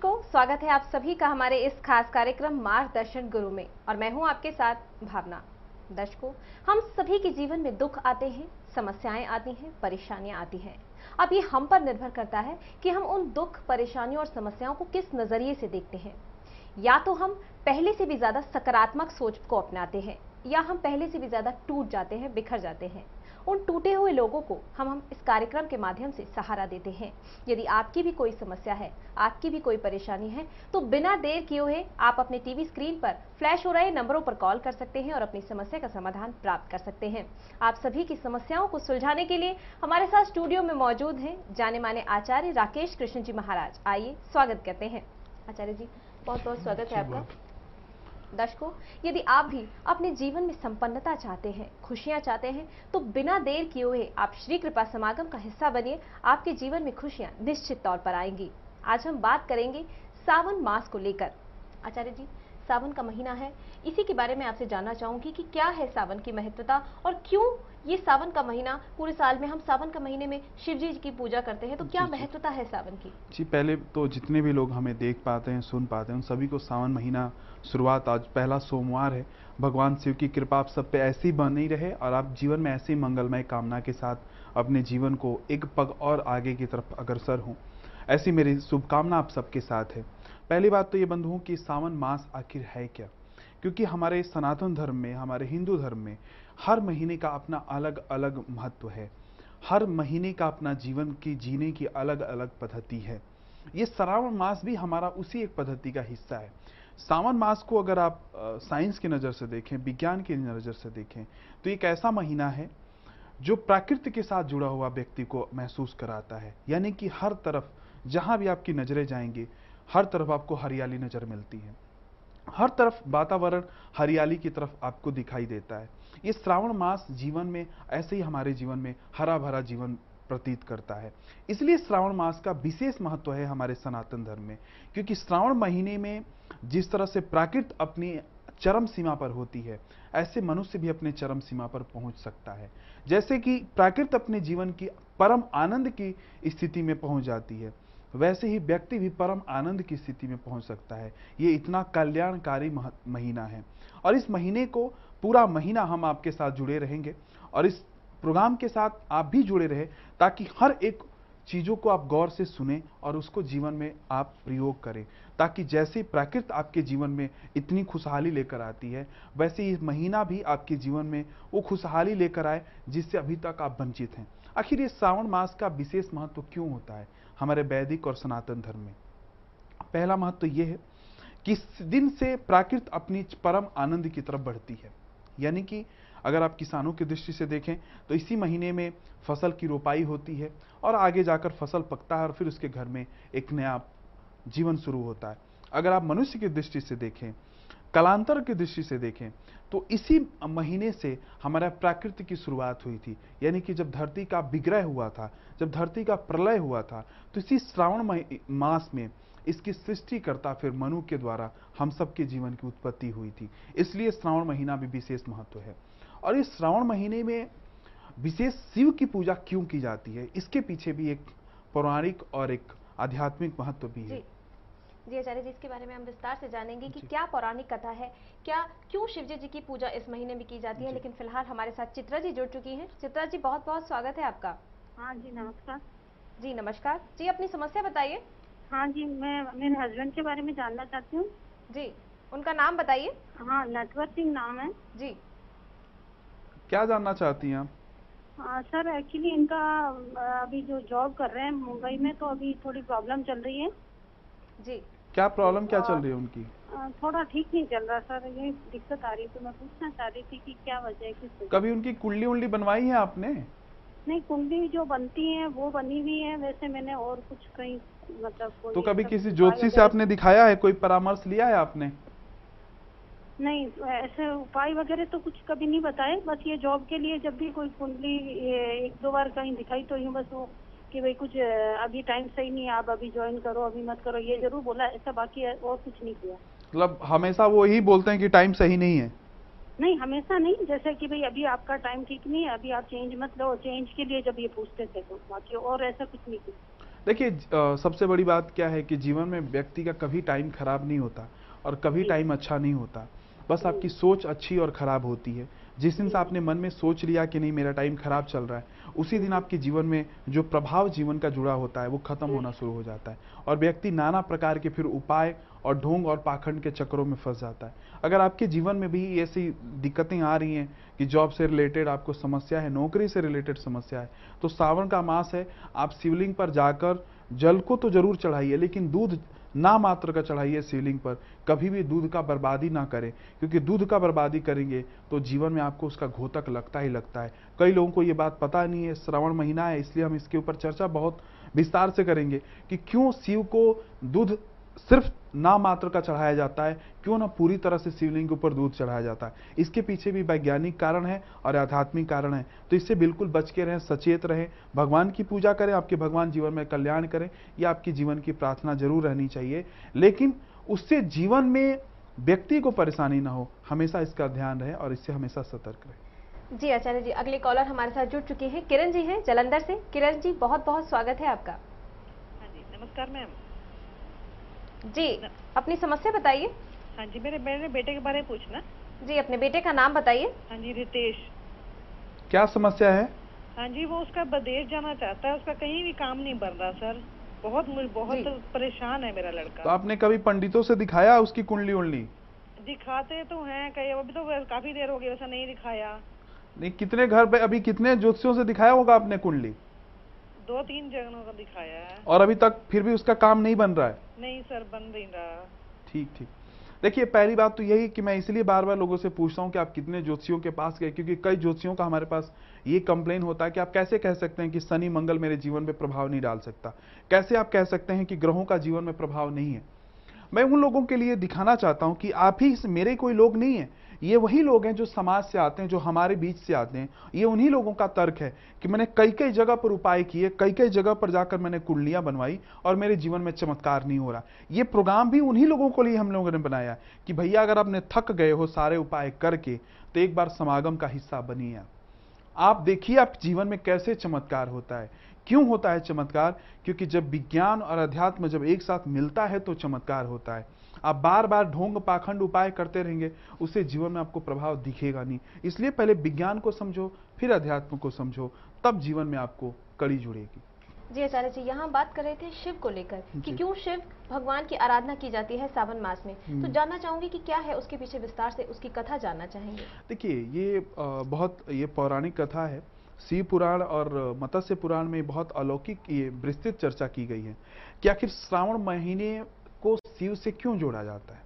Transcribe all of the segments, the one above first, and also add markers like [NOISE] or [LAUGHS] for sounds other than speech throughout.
दर्शकों स्वागत है आप सभी का हमारे इस खास कार्यक्रम मार्गदर्शन गुरु में। और मैं हूँ आपके साथ भावना। दर्शकों, हम सभी के जीवन में दुख आते हैं, समस्याएँ आती हैं, परेशानियाँ आती हैं। अब ये हम पर निर्भर करता है कि हम उन दुख, परेशानियों और समस्याओं को किस नज़रिए से देखते हैं। या तो हम पहले से भी ज़्यादा सकारात्मक सोच को अपनाते हैं, या हम पहले से भी ज़्यादा टूट जाते हैं, बिखर जाते हैं। उन टूटे हुए लोगों को हम हम इस कार्यक्रम के माध्यम से सहारा देते हैं। यदि आपकी भी कोई समस्या है आपकी भी कोई परेशानी है तो बिना देर किए हुए आप अपने टीवी स्क्रीन पर फ्लैश हो रहे नंबरों पर कॉल कर सकते हैं और अपनी समस्या का समाधान प्राप्त कर सकते हैं। आप सभी की समस्याओं को सुलझाने के लिए हमारे साथ स्टूडियो में मौजूद हैं जाने माने आचार्य राकेश कृष्ण जी महाराज। आइए स्वागत करते हैं। आचार्य जी बहुत बहुत स्वागत है आपका। दर्शकों, यदि आप भी अपने जीवन में संपन्नता चाहते हैं, खुशियाँ चाहते हैं तो बिना देर किए हुए आप श्री कृपा समागम का हिस्सा बनिए। आपके जीवन में खुशियाँ निश्चित तौर पर आएँगी। आज हम बात करेंगे सावन मास को लेकर। आचार्य जी, सावन का महीना है इसी के बारे में आपसे जानना चाहूँगी कि क्या है सावन की महत्वता और क्यों ये सावन का महीना पूरे साल में हम सावन का महीने में शिव जी की पूजा करते हैं तो क्या। महत्वता है सावन की? जी पहले तो जितने भी लोग हमें देख पाते हैं सुन पाते हैं उन सभी को सावन महीना शुरुआत आज पहला सोमवार है। भगवान शिव की कृपा आप सब पे ऐसी ही बनी रहे और आप जीवन में ऐसी मंगलमय कामना के साथ अपने जीवन को एक पग और आगे की तरफ़ अग्रसर हों। ऐसी मेरी शुभकामना आप सबके साथ है। पहली बात तो ये बंधुओं कि सावन मास आखिर है क्या? क्योंकि हमारे सनातन धर्म में, हमारे हिंदू धर्म में हर महीने का अपना अलग अलग महत्व है। हर महीने का अपना जीवन की, जीने की अलग अलग पद्धति है। ये श्रावण मास भी हमारा उसी एक पद्धति का हिस्सा है। सावन मास को अगर आप साइंस की नज़र से देखें, विज्ञान की नज़र से देखें तो एक ऐसा महीना है जो प्रकृति के साथ जुड़ा हुआ व्यक्ति को महसूस कराता है। यानी कि हर तरफ़, जहाँ भी आपकी नज़रें जाएँगी, हर तरफ़ आपको हरियाली नज़र मिलती है। हर तरफ़ वातावरण हरियाली की तरफ़ आपको दिखाई देता है। ये श्रावण मास जीवन में, ऐसे ही हमारे जीवन में हरा भरा जीवन प्रतीत करता है। इसलिए श्रावण मास का विशेष महत्व है हमारे सनातन धर्म में, क्योंकि श्रावण महीने में जिस तरह से प्राकृत अपनी चरम सीमा पर होती है, ऐसे मनुष्य भी अपने चरम सीमा पर पहुँच सकता है। जैसे कि प्राकृत अपने जीवन की परम आनंद की स्थिति में पहुँच जाती है। वैसे ही व्यक्ति भी परम आनंद की स्थिति में पहुँच सकता है। ये इतना कल्याणकारी मह- महीना है। और इस महीने को पूरा महीना हम आपके साथ जुड़े रहेंगे और इस प्रोग्राम के साथ आप भी जुड़े रहे ताकि हर एक चीज़ों को आप गौर से सुने और उसको जीवन में आप प्रयोग करें ताकि जैसे प्राकृत आपके जीवन में इतनी खुशहाली लेकर आती है, वैसे ये महीना भी आपके जीवन में वो खुशहाली लेकर आए जिससे अभी तक आप वंचित हैं। आखिर ये श्रावण मास का विशेष महत्व क्यों होता है? हमारे वैदिक और सनातन धर्म में। पहला महत्व तो यह है कि दिन से प्राकृत अपनी परम आनंद की तरफ़ बढ़ती है। यानी कि अगर आप किसानों की दृष्टि से देखें तो इसी महीने में फ़सल की रोपाई होती है और आगे जाकर फ़सल पकता है और फिर उसके घर में एक नया जीवन शुरू होता है। अगर आप मनुष्य की दृष्टि से देखें कलांतर की दृष्टि से देखें तो इसी महीने से हमारा प्रकृति की शुरुआत हुई थी। यानी कि जब धरती का विग्रह हुआ था, जब धरती का प्रलय हुआ था तो इसी श्रावण मास में इसकी सृष्टिकर्ता फिर मनु के द्वारा हम सबके जीवन की उत्पत्ति हुई थी। इसलिए श्रावण महीना भी विशेष महत्व है। और इस श्रावण महीने में विशेष शिव की पूजा क्यों की जाती है? इसके पीछे भी एक पौराणिक और एक आध्यात्मिक महत्व भी है। जी आचार्य जी इसके बारे में हम विस्तार से जानेंगे कि क्या पौराणिक कथा है क्या क्यों शिवजी जी की पूजा इस महीने में की जाती है लेकिन फ़िलहाल हमारे साथ चित्रा जी जुड़ चुकी हैं। चित्रा जी बहुत बहुत स्वागत है आपका। हाँ जी नमस्कार। जी नमस्कार। जी अपनी समस्या बताइए। हाँ जी मैं मेरे हस्बैंड के बारे में जानना चाहती हूँ। जी उनका नाम बताइए। हाँ नटवर सिंह नाम है। जी। क्या जानना चाहती हैं आप? हाँ, सर एक्चुअली इनका अभी जो जॉब कर रहे हैं मुंबई में तो अभी थोड़ी प्रॉब्लम चल रही है। जी। क्या प्रॉब्लम क्या चल रही है उनकी? थोड़ा ठीक नहीं चल रहा सर ये दिक्कत आ रही तो मैं पूछना चाह रही थी कि क्या वजह है किस कभी उनकी कुंडली उंडली बनवाई है आपने? नहीं कुंडली जो बनती है वो बनी हुई है वैसे मैंने और कुछ कहीं मतलब कोई तो कभी किसी ज्योतिषी से आपने दिखाया है कोई परामर्श लिया है आपने? नहीं ऐसे उपाय वगैरह तो कुछ कभी नहीं बताए बस ये जॉब के लिए जब भी कोई कुंडली एक दो बार कहीं दिखाई तो यूँ बस वो कि भाई कुछ अभी टाइम सही नहीं है आप अभी ज्वाइन करो अभी मत करो। ये ज़रूर बोला ऐसा बाकी और कुछ नहीं किया। मतलब हमेशा वो ही बोलते हैं कि टाइम सही नहीं है। नहीं हमेशा नहीं जैसे कि भाई अभी आपका टाइम ठीक नहीं है अभी आप चेंज मत लो चेंज के लिए जब ये पूछते थे तो बाकी और ऐसा कुछ नहीं किया। देखिए सबसे बड़ी बात क्या है कि जीवन में व्यक्ति का कभी टाइम खराब नहीं होता और कभी टाइम अच्छा नहीं होता। बस आपकी सोच अच्छी और खराब होती है। जिस दिन से आपने मन में सोच लिया कि नहीं, मेरा टाइम खराब चल रहा है, उसी दिन आपके जीवन में जो प्रभाव जीवन का जुड़ा होता है, वो खत्म होना शुरू हो जाता है। और व्यक्ति नाना प्रकार के फिर उपाय और ढोंग और पाखंड के चक्रों में फंस जाता है। अगर आपके जीवन में भी ऐसी दिक्कतें आ रही हैं कि जॉब से रिलेटेड आपको समस्या है, नौकरी से रिलेटेड समस्या है तो सावन का मास है, आप शिवलिंग पर जाकर जल को तो ज़रूर चढ़ाइए, लेकिन दूध ना मात्र का चढ़ाइए शिवलिंग पर, कभी भी दूध का बर्बादी ना करें। क्योंकि दूध का बर्बादी करेंगे तो जीवन में आपको उसका घोतक लगता ही लगता है। कई लोगों को ये बात पता नहीं है, श्रवण महीना है, इसलिए हम इसके ऊपर चर्चा बहुत विस्तार से करेंगे कि क्यों शिव को दूध सिर्फ़ ना मात्र का चढ़ाया जाता है क्यों ना पूरी तरह से शिवलिंग के ऊपर दूध चढ़ाया जाता है? इसके पीछे भी वैज्ञानिक कारण है और आध्यात्मिक कारण है। तो इससे बिल्कुल बच के रहें सचेत रहें भगवान की पूजा करें आपके भगवान जीवन में कल्याण करें ये आपकी जीवन की प्रार्थना ज़रूर रहनी चाहिए। लेकिन उससे जीवन में व्यक्ति को परेशानी ना हो हमेशा इसका ध्यान रहे और इससे हमेशा सतर्क रहे। जी आचार्य जी अगले कॉलर हमारे साथ जुड़ चुके हैं। किरण जी हैं जलंधर से। किरण जी बहुत बहुत स्वागत है आपका। हाँ जी नमस्कार मैम। जी अपनी समस्या बताइए। हाँ जी मेरे मेरे बेटे के बारे में पूछना। जी अपने बेटे का नाम बताइए। हाँ जी रितेश। क्या समस्या है? हाँ जी वो उसका विदेश जाना चाहता है उसका कहीं भी काम नहीं बन रहा सर। बहुत बहुत। परेशान है मेरा लड़का। तो आपने कभी पंडितों से दिखाया उसकी कुंडली उंडली? दिखाते तो हैं कई अभी तो काफ़ी देर हो गई वैसा नहीं दिखाया। नहीं कितने घर पे अभी कितने ज्योतिषियों से दिखाया होगा आपने कुंडली? दो तीन जगहों का दिखाया है। और अभी तक फिर भी उसका काम नहीं बन रहा है? नहीं सर बन नहीं रहा। ठीक ठीक। देखिए पहली बात तो यही कि मैं इसलिए बार बार लोगों से पूछता हूँ कि आप कितने ज्योतिषियों के पास गए क्योंकि कई ज्योतिषियों का हमारे पास ये कंप्लेन होता है कि आप कैसे कह सकते हैं कि शनि मंगल मेरे जीवन में प्रभाव नहीं डाल सकता? कैसे आप कह सकते हैं कि ग्रहों का जीवन में प्रभाव नहीं है? मैं उन लोगों के लिए दिखाना चाहता हूँ कि आप ही मेरे कोई लोग नहीं है ये वही लोग हैं जो समाज से आते हैं, जो हमारे बीच से आते हैं। ये उन्हीं लोगों का तर्क है कि मैंने कई कई जगह पर उपाय किए कई कई जगह पर जाकर मैंने कुंडलियाँ बनवाई और मेरे जीवन में चमत्कार नहीं हो रहा। ये प्रोग्राम भी उन्हीं लोगों को लिए हम लोगों ने बनाया कि भैया, अगर आपने थक गए हो सारे उपाय करके तो एक बार समागम का हिस्सा बनिए आप देखिए आप जीवन में कैसे चमत्कार होता है। क्यों होता है चमत्कार? क्योंकि जब विज्ञान और अध्यात्म जब एक साथ मिलता है तो चमत्कार होता है। आप बार बार ढोंग पाखंड उपाय करते रहेंगे उससे जीवन में आपको प्रभाव दिखेगा नहीं। इसलिए पहले विज्ञान को समझो फिर अध्यात्म को समझो तब जीवन में आपको कड़ी जुड़ेगी। जी आचार्य जी यहाँ बात कर रहे थे शिव को लेकर कि क्यों शिव भगवान की आराधना की जाती है सावन मास में? तो हम्म। जानना चाहूँगी कि क्या है उसके पीछे विस्तार से उसकी कथा जानना चाहेंगे? देखिए ये बहुत ये पौराणिक कथा है। शिव पुराण और मत्स्य पुराण में बहुत अलौकिक ये विस्तृत चर्चा की गई है कि आखिर श्रावण महीने को शिव से क्यों जोड़ा जाता है?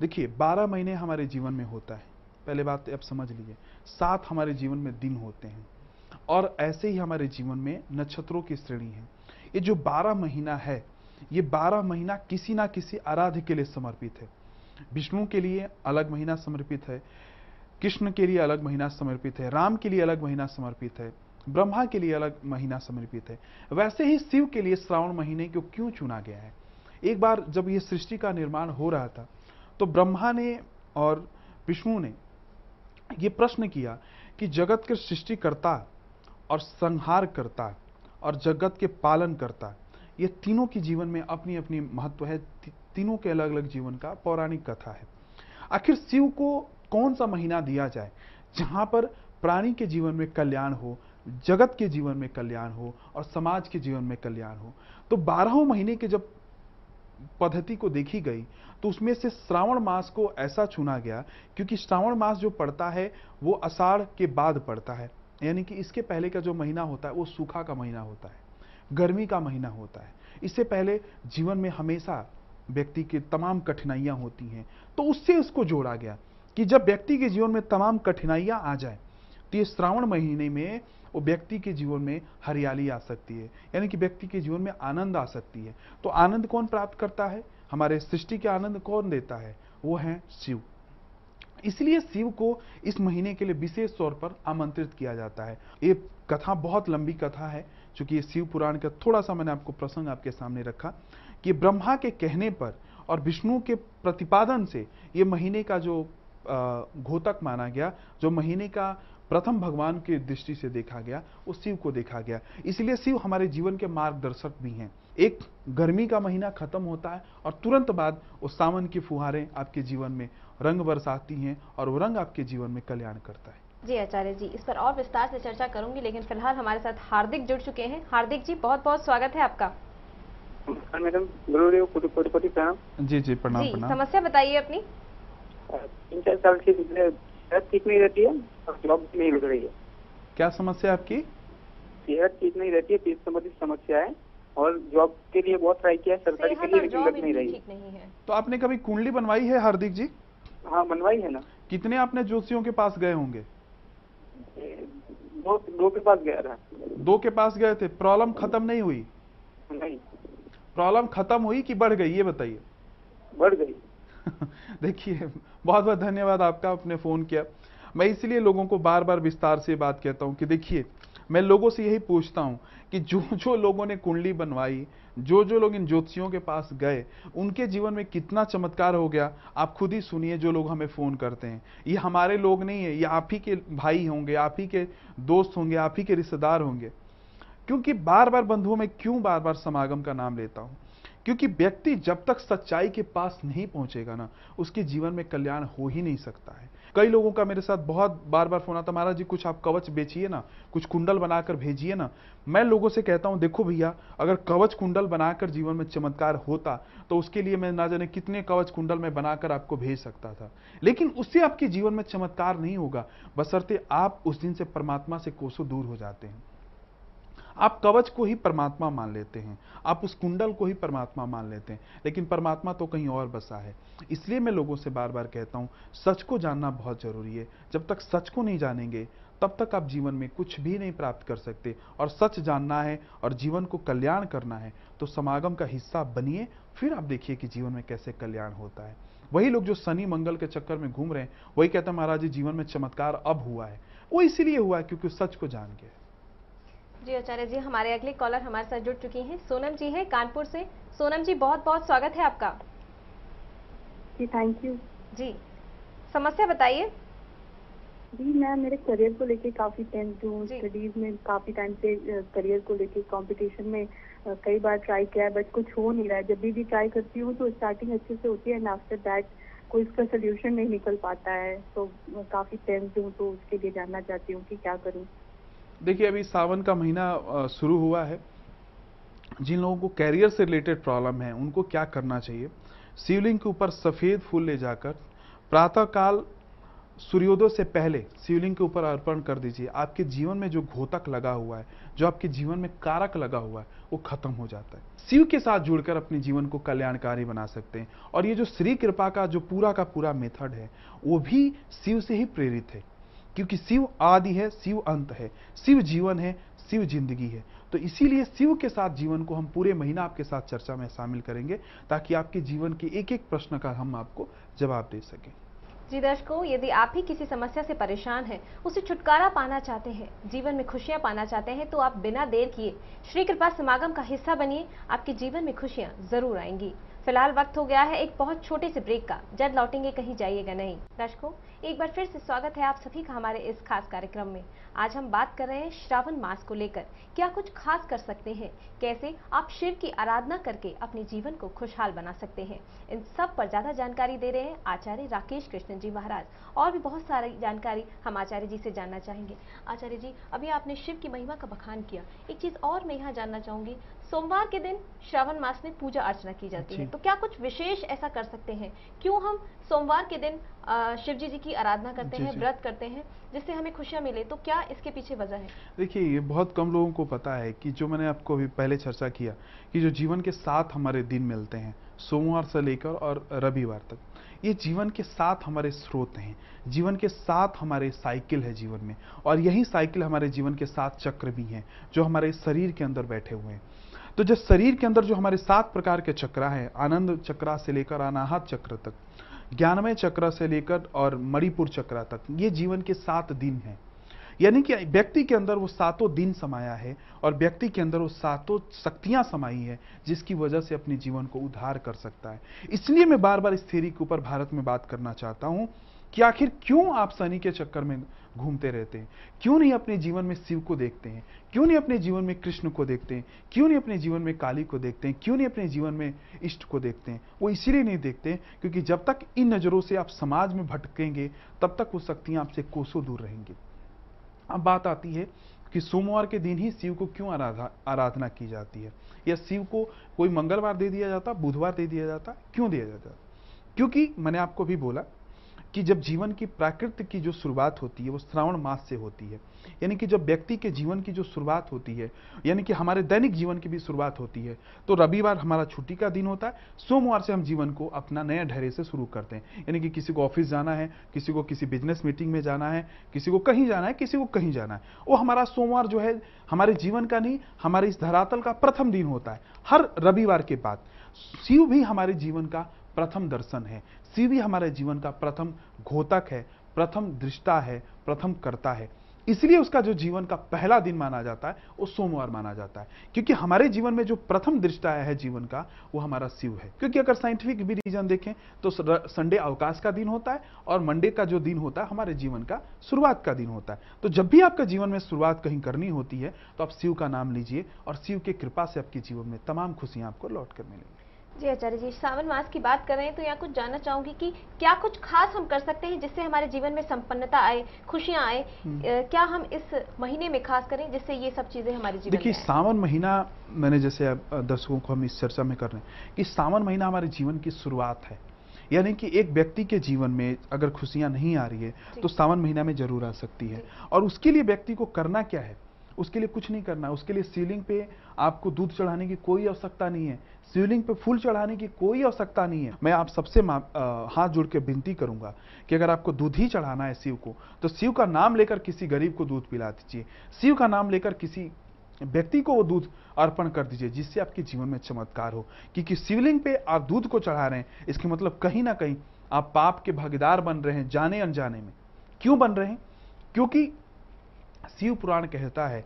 देखिए, बारह महीने हमारे जीवन में होता है। पहले बात आप समझ लीजिए, सात हमारे जीवन में दिन होते हैं और ऐसे ही हमारे जीवन में नक्षत्रों की श्रेणी है। ये जो बारह महीना है, ये बारह महीना किसी ना किसी आराध्य के लिए समर्पित है। विष्णु के लिए अलग महीना समर्पित है कृष्ण के लिए अलग महीना समर्पित है, राम के लिए अलग महीना समर्पित है, ब्रह्मा के लिए अलग महीना समर्पित है। वैसे ही शिव के लिए श्रावण महीने को क्यों चुना गया है? एक बार जब यह सृष्टि का निर्माण हो रहा था तो ब्रह्मा ने और विष्णु ने ये प्रश्न किया कि जगत के सृष्टिकर्ता और संहार करता और जगत के पालन करता ये तीनों की जीवन में अपनी अपनी महत्व है तीनों के अलग अलग जीवन का पौराणिक कथा है। आखिर शिव को कौन सा महीना दिया जाए, जहाँ पर प्राणी के जीवन में कल्याण हो, जगत के जीवन में कल्याण हो और समाज के जीवन में कल्याण हो। तो बारहों महीने के जब पद्धति को देखी गई तो उसमें से श्रावण मास को ऐसा चुना गया, क्योंकि श्रावण मास जो पड़ता है, वो अषाढ़ के बाद पड़ता है। यानी कि इसके पहले का जो महीना होता है, वो सूखा का महीना होता है, गर्मी का महीना होता है। इससे पहले जीवन में हमेशा व्यक्ति की तमाम कठिनाइयाँ होती हैं तो उससे उसको जोड़ा गया। कि जब व्यक्ति के जीवन में तमाम कठिनाइयाँ आ जाए तो ये श्रावण महीने में वो व्यक्ति के जीवन में हरियाली आ सकती है, यानी कि व्यक्ति के जीवन में आनंद आ सकती है। तो आनंद कौन प्राप्त करता है? हमारे सृष्टि के आनंद कौन देता है? वो है शिव। इसलिए शिव को इस महीने के लिए विशेष तौर पर आमंत्रित किया जाता है। ये कथा बहुत लंबी कथा है क्योंकि ये शिव पुराण का थोड़ा सा मैंने आपको प्रसंग आपके सामने रखा, कि ब्रह्मा के कहने पर और विष्णु के प्रतिपादन से ये महीने का जो घोतक माना गया जो महीने का प्रथम भगवान की दृष्टि से देखा गया वो शिव को देखा गया। इसलिए शिव हमारे जीवन के मार्गदर्शक भी हैं। एक गर्मी का महीना खत्म होता है और तुरंत बाद वो सावन की फुहारें आपके जीवन में रंग बरसाती हैं और वो रंग आपके जीवन में कल्याण करता है। जी आचार्य जी इस पर और विस्तार से चर्चा करूँगी लेकिन फ़िलहाल हमारे साथ हार्दिक जुड़ चुके हैं। हार्दिक जी बहुत बहुत स्वागत है आपका। मैडम जी जी प्रणाम जी प्रणाम। समस्या बताइए अपनी। तीन चार साल से सेहत ठीक नहीं रहती है और जॉब नहीं लग रही है। क्या समस्या है आपकी? सेहत ठीक नहीं रहती है पेट संबंधित समस्या है और जॉब के लिए बहुत ट्राई किया है सरकारी के लिए लेकिन लग नहीं रही। नहीं है। तो आपने कभी कुंडली बनवाई है हार्दिक जी? हाँ बनवाई है ना। कितने आपने जोशियों के पास गए होंगे? दो दो के पास गया था। दो के पास गए थे। प्रॉब्लम खत्म नहीं हुई? नहीं। प्रॉब्लम खत्म हुई कि बढ़ गई ये बताइए। बढ़ गई। [LAUGHS] देखिए बहुत बहुत धन्यवाद आपका आपने फ़ोन किया। मैं इसलिए लोगों को बार बार विस्तार से बात कहता हूँ कि देखिए, मैं लोगों से यही पूछता हूँ कि जो जो लोगों ने कुंडली बनवाई जो जो लोग इन ज्योतिषियों के पास गए, उनके जीवन में कितना चमत्कार हो गया, आप खुद ही सुनिए जो लोग हमें फ़ोन करते हैं। ये हमारे लोग नहीं है, ये आप ही के भाई होंगे, आप ही के दोस्त होंगे, आप ही के रिश्तेदार होंगे। क्योंकि बार बार बंधुओं में क्यों बार बार समागम का नाम लेता हूँ? क्योंकि व्यक्ति जब तक सच्चाई के पास नहीं पहुंचेगा ना, उसके जीवन में कल्याण हो ही नहीं सकता है। कई लोगों का मेरे साथ बहुत बार बार फ़ोन आता, महाराज जी, कुछ आप कवच बेचिए ना, कुछ कुंडल बनाकर भेजिए ना। मैं लोगों से कहता हूँ, देखो भैया, अगर कवच कुंडल बनाकर जीवन में चमत्कार होता तो उसके लिए मैं ना जाने कितने कवच कुंडल में बनाकर आपको भेज सकता था। लेकिन उससे आपके जीवन में चमत्कार नहीं होगा। बसरते आप उस दिन से परमात्मा से कोसों दूर हो जाते हैं। आप कवच को ही परमात्मा मान लेते हैं, आप उस कुंडल को ही परमात्मा मान लेते हैं, लेकिन परमात्मा तो कहीं और बसा है। इसलिए मैं लोगों से बार बार कहता हूँ, सच को जानना बहुत ज़रूरी है। जब तक सच को नहीं जानेंगे, तब तक आप जीवन में कुछ भी नहीं प्राप्त कर सकते। और सच जानना है और जीवन को कल्याण करना है तो समागम का हिस्सा बनिए, फिर आप देखिए कि जीवन में कैसे कल्याण होता है। वही लोग जो शनि मंगल के चक्कर में घूम रहे हैं, वही कहते हैं, महाराज जी, जीवन में चमत्कार अब हुआ है। वो इसीलिए हुआ है क्योंकि सच को जान गए। जी आचार्य जी हमारे अगले कॉलर हमारे साथ जुड़ चुकी हैं। सोनम जी हैं कानपुर से। सोनम जी बहुत बहुत स्वागत है आपका। जी थैंक यू जी। समस्या बताइए। जी मैं मेरे करियर को लेके काफ़ी टेंस हूँ। स्टडीज़ में काफ़ी टाइम से करियर को लेके कंपटीशन में कई बार ट्राई किया है बट कुछ हो नहीं रहा है। जब भी भी ट्राई करती हूँ तो स्टार्टिंग अच्छे से होती है एंड आफ्टर दैट कोई इसका सोल्यूशन नहीं निकल पाता है। तो काफ़ी टेंस हूँ तो उसके लिए जानना चाहती हूँ कि क्या करूँ। देखिए, अभी सावन का महीना शुरू हुआ है। जिन लोगों को कैरियर से रिलेटेड प्रॉब्लम है, उनको क्या करना चाहिए? शिवलिंग के ऊपर सफ़ेद फूल ले जाकर प्रातःकाल सूर्योदय से पहले शिवलिंग के ऊपर अर्पण कर दीजिए। आपके जीवन में जो घोतक लगा हुआ है, जो आपके जीवन में कारक लगा हुआ है, वो खत्म हो जाता है। शिव के साथ जुड़कर अपने जीवन को कल्याणकारी बना सकते हैं। और ये जो श्री कृपा का, जो पूरा का पूरा मेथड है, वो भी शिव से ही प्रेरित है। क्योंकि शिव आदि है, शिव अंत है। शिव जीवन है, शिव ज़िंदगी है। तो इसीलिए शिव के साथ जीवन को हम पूरे महीना आपके साथ चर्चा में शामिल करेंगे, ताकि आपके जीवन के एक एक प्रश्न का हम आपको जवाब दे सकें। जी दर्शकों, यदि आप भी किसी समस्या से परेशान हैं, उसे छुटकारा पाना चाहते हैं, जीवन में खुशियाँ पाना चाहते हैं तो आप बिना देर किए श्री कृपा समागम का हिस्सा बनिए। आपके जीवन में खुशियाँ ज़रूर आएँगी। फ़िलहाल वक्त हो गया है एक बहुत छोटे से ब्रेक का। जब लौटेंगे कहीं जाइएगा नहीं। दर्शकों, एक बार फिर से स्वागत है आप सभी का हमारे इस खास कार्यक्रम में। आज हम बात कर रहे हैं श्रावण मास को लेकर। क्या कुछ खास कर सकते हैं? कैसे आप शिव की आराधना करके अपने जीवन को खुशहाल बना सकते हैं? इन सब पर ज़्यादा जानकारी दे रहे हैं आचार्य राकेश कृष्ण जी महाराज। और भी बहुत सारी जानकारी हम आचार्य जी से जानना चाहेंगे। आचार्य जी, अभी आपने शिव की महिमा का बखान किया। एक चीज़ और मैं यहाँ जानना चाहूँगी सोमवार के दिन श्रावण मास में पूजा अर्चना की जाती है। तो क्या कुछ विशेष ऐसा कर सकते हैं? क्यों हम सोमवार के दिन शिव जी जी की आराधना करते हैं व्रत करते हैं जिससे हमें खुशियाँ मिले तो क्या इसके पीछे वजह है? देखिए ये बहुत कम लोगों को पता है कि जो मैंने आपको अभी पहले चर्चा किया कि जो जीवन के साथ हमारे दिन मिलते हैं सोमवार से लेकर और रविवार तक ये जीवन के साथ हमारे स्रोत हैं। जीवन के साथ हमारे साइकिल है जीवन में और यही साइकिल हमारे जीवन के साथ चक्र भी हैं जो हमारे शरीर के अंदर बैठे हुए हैं। तो जब शरीर के अंदर जो हमारे सात प्रकार के चक्र है, आनंद चक्रा से लेकर अनाहत चक्र तक, ज्ञानमय चक्र से लेकर और मणिपुर चक्र तक, ये जीवन के सात दिन हैं। यानी कि व्यक्ति के अंदर वो सातों दिन समाया है और व्यक्ति के अंदर वो सातों शक्तियाँ समाई है, जिसकी वजह से अपने जीवन को उधार कर सकता है। इसलिए मैं बार बार इस थ्योरी के ऊपर भारत में बात करना चाहता हूँ कि आखिर क्यों आप शनि के चक्कर में घूमते रहते हैं? क्यों नहीं अपने जीवन में शिव को देखते हैं? क्यों नहीं अपने जीवन में कृष्ण को देखते हैं? क्यों नहीं अपने जीवन में काली को देखते हैं? क्यों नहीं अपने जीवन में इष्ट को देखते हैं? वो इसीलिए नहीं देखते क्योंकि जब तक इन नज़रों से आप समाज में भटकेंगे, तब तक वो शक्तियाँ आपसे कोसों दूर रहेंगी। अब बात आती है कि सोमवार के दिन ही शिव को क्यों आराधा, आराधना की जाती है? या शिव को कोई मंगलवार दे दिया जाता, बुधवार दे दिया जाता, क्यों दिया जाता? क्योंकि मैंने आपको भी बोला कि जब जीवन की प्राकृत की जो शुरुआत होती है, वो श्रावण मास से होती है। यानी कि जब व्यक्ति के जीवन की जो शुरुआत होती है, यानी कि हमारे दैनिक जीवन की भी शुरुआत होती है तो रविवार हमारा छुट्टी का दिन होता है। सोमवार से हम जीवन को अपना नया ढेरे से शुरू करते हैं। यानी कि किसी को ऑफ़िस जाना है, किसी को किसी बिज़नेस मीटिंग में जाना है, किसी को कहीं जाना है, किसी को कहीं जाना है। वो हमारा सोमवार जो है, हमारे जीवन का नहीं, हमारे इस धरातल का प्रथम दिन होता है, हर रविवार के बाद। शिव भी हमारे जीवन का प्रथम दर्शन है। ही हमारे जीवन का प्रथम घोतक है, प्रथम दृष्टा है, प्रथम कर्ता है। इसलिए उसका जो जीवन का पहला दिन माना जाता है, वो सोमवार माना जाता है। क्योंकि हमारे जीवन में जो प्रथम दृष्टा है जीवन का, वो हमारा शिव है। क्योंकि अगर साइंटिफिक भी रीजन देखें तो संडे अवकाश का दिन होता है और मंडे का जो दिन होता है, हमारे जीवन का शुरुआत का दिन होता है। तो जब भी आपका जीवन में शुरुआत कहीं करनी होती है तो आप शिव का नाम लीजिए और शिव की कृपा से आपके जीवन में तमाम खुशियाँ आपको लौट कर मिलेंगी। जी आचार्य जी सावन मास की बात कर रहे हैं तो यहाँ कुछ जानना चाहूँगी कि क्या कुछ खास हम कर सकते हैं जिससे हमारे जीवन में संपन्नता आए खुशियाँ आए? क्या हम इस महीने में खास करें जिससे ये सब चीज़ें हमारे जीवन देखिए सावन महीना मैंने जैसे दर्शकों को हम इस चर्चा में कर रहे हैं कि सावन महीना हमारे जीवन की शुरुआत है। यानी कि एक व्यक्ति के जीवन में अगर खुशियाँ नहीं आ रही है तो सावन महीना में ज़रूर आ सकती है। और उसके लिए व्यक्ति को करना क्या है? उसके लिए कुछ नहीं करना उसके लिए सीलिंग पे आपको दूध चढ़ाने की कोई आवश्यकता नहीं है। शिवलिंग पे फूल चढ़ाने की कोई आवश्यकता नहीं है। मैं आप सबसे हाथ जोड़ के विनती करूँगा कि अगर आपको दूध ही चढ़ाना है शिव को तो शिव का नाम लेकर किसी गरीब को दूध पिला दीजिए। शिव का नाम लेकर किसी व्यक्ति को वो दूध अर्पण कर दीजिए, जिससे आपके जीवन में चमत्कार हो। क्योंकि शिवलिंग पे आप दूध को चढ़ा रहे हैं, इसके मतलब कहीं ना कहीं आप पाप के भागीदार बन रहे हैं जाने अनजाने में। क्यों बन रहे हैं? क्योंकि शिव पुराण कहता है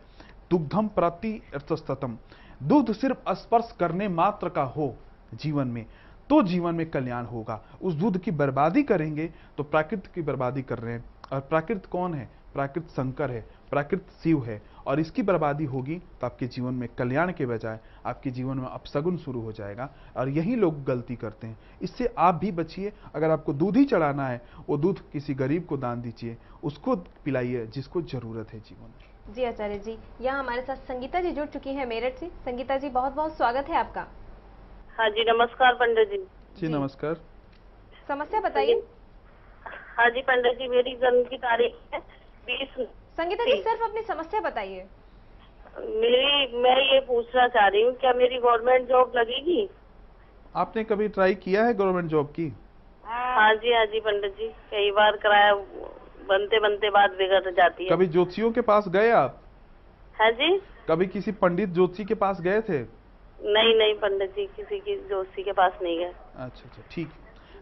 दुग्धम प्रति अर्थस्तम दूध सिर्फ़ स्पर्श करने मात्र का हो जीवन में तो जीवन में कल्याण होगा। उस दूध की बर्बादी करेंगे तो प्राकृत की बर्बादी कर रहे हैं। और प्राकृत कौन है? प्राकृत शंकर है, प्राकृत शिव है। और इसकी बर्बादी होगी तो आपके जीवन में कल्याण के बजाय आपके जीवन में अपसगुन शुरू हो जाएगा और यही लोग गलती करते हैं। इससे आप भी बचिए। अगर आपको दूध ही चढ़ाना है वो दूध किसी गरीब को दान दीजिए। उसको पिलाइए जिसको ज़रूरत है जीवन में। जी आचार्य जी यहाँ हमारे साथ संगीता जी जुड़ चुकी हैं मेरठ से। संगीता जी बहुत बहुत स्वागत है आपका। हाँ जी नमस्कार पंडित जी जी। नमस्कार। समस्या बताइए। हाँ जी पंडित जी मेरी जन्म की तारीख है बीस संगीता जी सिर्फ़ अपनी समस्या बताइए। मेरी मैं ये पूछना चाह रही हूँ क्या मेरी गवर्नमेंट जॉब लगेगी? आपने कभी ट्राई किया है गवर्नमेंट जॉब की? हाँ जी हाँ जी पंडित जी कई बार कराया बनते बनते बात बिगड़ जाती है। कभी ज्योतिषियों के पास गए आप? हाँ जी। कभी किसी पंडित ज्योतिषी के पास गए थे? नहीं नहीं पंडित जी किसी की ज्योतिषी के पास नहीं गए। अच्छा अच्छा ठीक।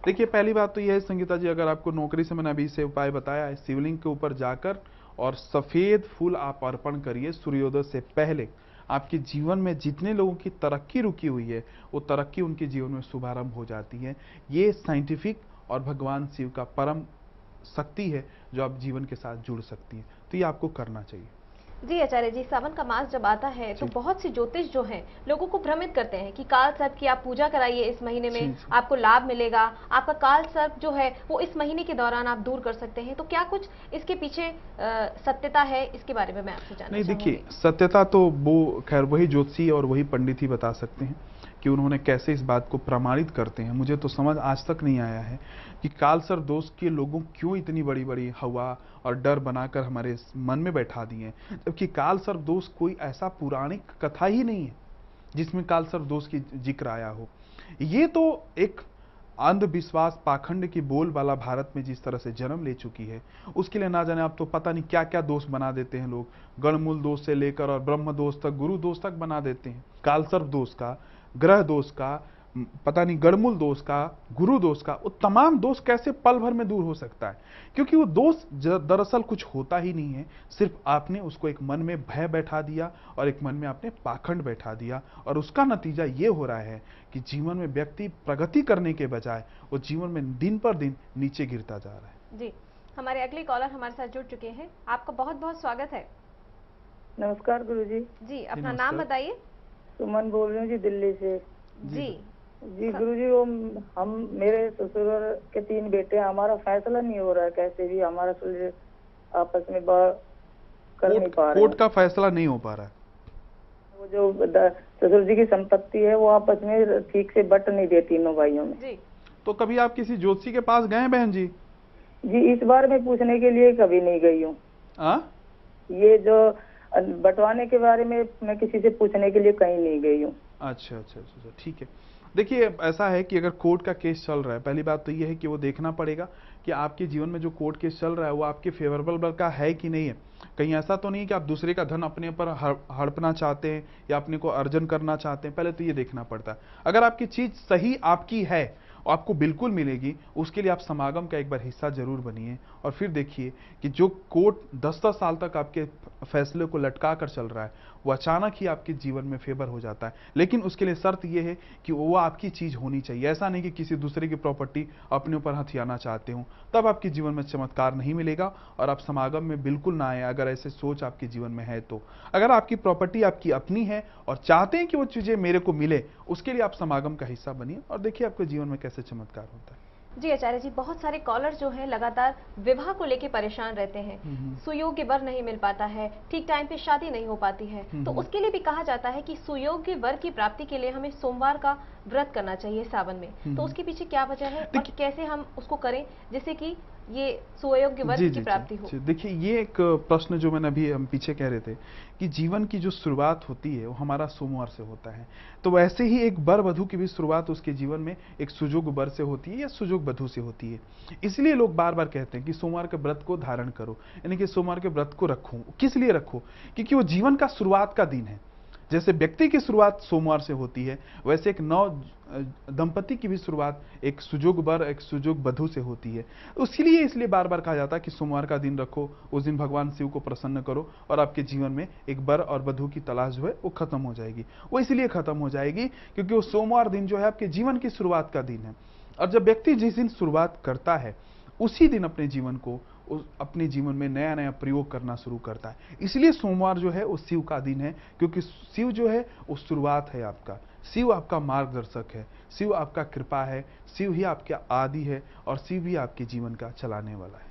देखिए पहली बात तो यह है संगीता जी अगर आपको नौकरी से मैंने अभी से उपाय बताया है शिवलिंग के ऊपर जाकर और सफ़ेद फूल आप अर्पण करिए सूर्योदय से पहले। आपके जीवन में जितने लोगों की तरक्की रुकी हुई है, वो तरक्की उनके जीवन में शुभारंभ हो जाती है। ये साइंटिफिक और भगवान शिव का परम शक्ति है, जो आप जीवन के साथ जुड़ सकती हैं। तो ये आपको करना चाहिए। जी आचार्य जी सावन का मास जब आता है तो बहुत सी ज्योतिष जो हैं लोगों को भ्रमित करते हैं कि काल सर्प की आप पूजा कराइए इस महीने में आपको लाभ मिलेगा। आपका काल सर्प जो है वो इस महीने के दौरान आप दूर कर सकते हैं। तो क्या कुछ इसके पीछे सत्यता है? इसके बारे में मैं आपसे जानना नहीं देखिए सत्यता तो वो खैर वही ज्योतिषी और वही पंडित ही बता सकते हैं। कि उन्होंने कैसे इस बात को प्रमाणित करते हैं। मुझे तो समझ आज तक नहीं आया है कि कालसर दोष के लोगों क्यों इतनी बड़ी बड़ी हवा और डर बनाकर हमारे मन में बैठा दिए जबकि कालसर दोष कोई ऐसा पौराणिक कथा ही नहीं है जिसमें कालसर दोष की ज़िक्र आया हो। ये तो एक अंधविश्वास पाखंड की बोल वाला भारत में जिस तरह से जन्म ले चुकी है, उसके लिए ना जाने आप तो पता नहीं क्या क्या दोष बना देते हैं लोग। गणमूल दोष से लेकर और ब्रह्म दोष तक, गुरु दोष तक बना देते हैं। कालसर्प दोष का ग्रह दोष का पता नहीं गड़मूल दोष का गुरु दोष का वो तमाम दोष कैसे पल भर में दूर हो सकता है? क्योंकि वो दोष दरअसल कुछ होता ही नहीं है। सिर्फ़ आपने उसको एक मन में भय बैठा दिया और एक मन में आपने पाखंड बैठा दिया। और उसका नतीजा ये हो रहा है कि जीवन में व्यक्ति प्रगति करने के बजाय वो जीवन में दिन पर दिन नीचे गिरता जा रहा है। जी हमारे अगले कॉलर हमारे साथ जुड़ चुके हैं। आपका बहुत बहुत स्वागत है। नमस्कार गुरु जी जी अपना नाम बताइए। सुमन बोल रही हूँ जी दिल्ली से। जी। जी गुरुजी वो हम मेरे ससुर के तीन बेटे हैं हमारा फैसला नहीं हो रहा है कैसे भी हमारा सुलझ आपस में कर नहीं पा रहे कोर्ट का फैसला नहीं हो पा रहा है। वो जो ससुर जी की संपत्ति है वो आपस में ठीक से बट नहीं दे तीनों भाइयों में। जी। तो कभी आप किसी ज्योतिषी के पास गए बहन जी? जी इस बार मैं पूछने के लिए कभी नहीं गई हूँ? ये जो बंटवाने के बारे में मैं किसी से पूछने के लिए कहीं नहीं गई हूँ। अच्छा अच्छा अच्छा अच्छा, ठीक है। देखिए ऐसा है कि अगर कोर्ट का केस चल रहा है पहली बात तो ये है कि वो देखना पड़ेगा कि आपके जीवन में जो कोर्ट केस चल रहा है वो आपके फेवरेबल का है कि नहीं है। कहीं ऐसा तो नहीं है कि आप दूसरे का धन अपने हड़- हड़पना चाहते हैं या अपने को अर्जन करना चाहते हैं पहले तो ये देखना पड़ता है। अगर आपकी चीज़ सही आपकी है आपको बिल्कुल मिलेगी, उसके लिए आप समागम का एक बार हिस्सा ज़रूर बनिए और फिर देखिए कि जो कोर्ट दस दस साल तक आपके फैसले को लटका कर चल रहा है वो अचानक ही आपके जीवन में फेवर हो जाता है। लेकिन उसके लिए शर्त ये है कि वो आपकी चीज़ होनी चाहिए। ऐसा नहीं कि किसी दूसरे की प्रॉपर्टी अपने ऊपर हथियाना चाहते हो। तब आपके जीवन में चमत्कार नहीं मिलेगा और आप समागम में बिल्कुल ना आए, अगर ऐसे सोच आपके जीवन में है तो। अगर आपकी प्रॉपर्टी आपकी अपनी है और चाहते हैं कि वो चीज़ें मेरे को मिले, उसके लिए आप समागम का हिस्सा बनिए और देखिए आपके जीवन में कैसे चमत्कार होता है। जी आचार्य जी बहुत सारे कॉलर जो हैं लगातार विवाह को लेके परेशान रहते हैं हम्म। सुयोग्य वर नहीं मिल पाता है ठीक टाइम पे शादी नहीं हो पाती है तो हम्म। उसके लिए भी कहा जाता है कि सुयोग्य वर की प्राप्ति के लिए हमें सोमवार का व्रत करना चाहिए सावन में तो हम्म। उसके पीछे क्या वजह है और कैसे हम उसको करें जिससे कि ये सुयोग्य वर जी, की प्राप्ति हो। देखिए ये एक प्रश्न जो मैंने अभी हम पीछे कह रहे थे कि जीवन की जो शुरुआत होती है वो हमारा सोमवार से होता है। तो वैसे ही एक बर वधु की भी शुरुआत उसके जीवन में एक सुजोग बर से होती है या सुजोग वधु से होती है। इसलिए लोग बार बार कहते हैं कि सोमवार के व्रत को धारण करो यानी कि सोमवार के व्रत को रखो। किस लिए रखो? क्योंकि वो जीवन का शुरुआत का दिन है। जैसे व्यक्ति की शुरुआत सोमवार से होती है वैसे एक अ, दंपति की भी शुरुआत एक सुजोग बर एक सुजोग बधु से होती है। उसलिए इसलिए बार बार कहा जाता है कि सोमवार का दिन रखो उस दिन भगवान शिव को प्रसन्न करो और आपके जीवन में एक बर और बधु की तलाश जो है वो खत्म हो जाएगी। वो इसलिए खत्म हो जाएगी क्योंकि वो सोमवार दिन जो है आपके जीवन की शुरुआत का दिन है। और जब व्यक्ति जिस दिन शुरुआत करता है उसी दिन अपने जीवन को उस अपने जीवन में नया नया प्रयोग करना शुरू करता है। इसलिए सोमवार जो है वो शिव का दिन है क्योंकि शिव जो है वो शुरुआत है आपका। शिव आपका मार्गदर्शक है शिव आपका कृपा है शिव ही आपका आदि है और शिव ही आपके जीवन का चलाने वाला है।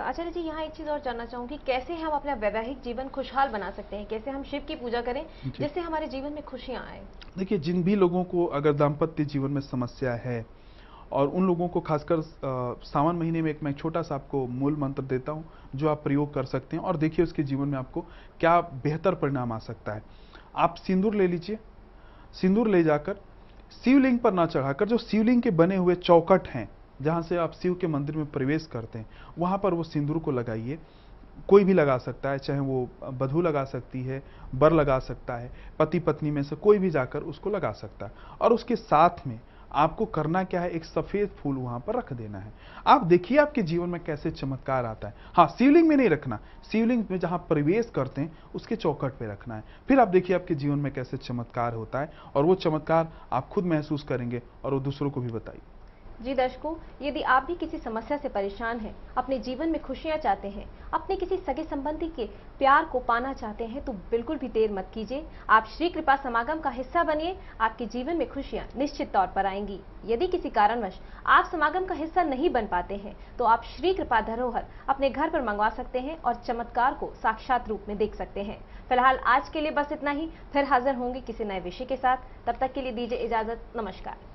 आचार्य जी यहाँ एक चीज़ और जानना चाहूँगी कैसे हम अपना वैवाहिक जीवन खुशहाल बना सकते हैं? कैसे हम शिव की पूजा करें। जिससे हमारे जीवन में खुशियाँ आए? देखिए जिन भी लोगों को अगर दाम्पत्य जीवन में समस्या है और उन लोगों को खासकर सावन महीने में एक मैं छोटा सा आपको मूल मंत्र देता हूँ, जो आप प्रयोग कर सकते हैं। और देखिए उसके जीवन में आपको क्या बेहतर परिणाम आ सकता है। आप सिंदूर ले लीजिए। सिंदूर ले जाकर शिवलिंग पर ना चढ़ाकर, जो शिवलिंग के बने हुए चौकट हैं, जहाँ से आप शिव के मंदिर में प्रवेश करते हैं, वहाँ पर वो सिंदूर को लगाइए। कोई भी लगा सकता है, चाहे वो बधू लगा सकती है, बर लगा सकता है पति पत्नी में से कोई भी जाकर उसको लगा सकता है। और उसके साथ में आपको करना क्या है? एक सफ़ेद फूल वहाँ पर रख देना है। आप देखिए आपके जीवन में कैसे चमत्कार आता है। हाँ शिवलिंग में नहीं रखना। शिवलिंग में जहाँ प्रवेश करते हैं, उसके चौकट पे रखना है। फिर आप देखिए आपके जीवन में कैसे चमत्कार होता है और वो चमत्कार आप खुद महसूस करेंगे और वो दूसरों को भी बताइए। जी दर्शकों, यदि आप भी किसी समस्या से परेशान हैं, अपने जीवन में खुशियाँ चाहते हैं, अपने किसी सगे संबंधी के प्यार को पाना चाहते हैं तो बिल्कुल भी देर मत कीजिए। आप श्री कृपा समागम का हिस्सा बनिए, आपके जीवन में खुशियाँ निश्चित तौर पर आएँगी। यदि किसी कारणवश आप समागम का हिस्सा नहीं बन पाते हैं तो आप श्री कृपा धरोहर अपने घर पर मंगवा सकते हैं और चमत्कार को साक्षात रूप में देख सकते हैं। फ़िलहाल आज के लिए बस इतना ही, फिर हाजिर होंगे किसी नए विषय के साथ। तब तक के लिए दीजिए इजाज़त, नमस्कार।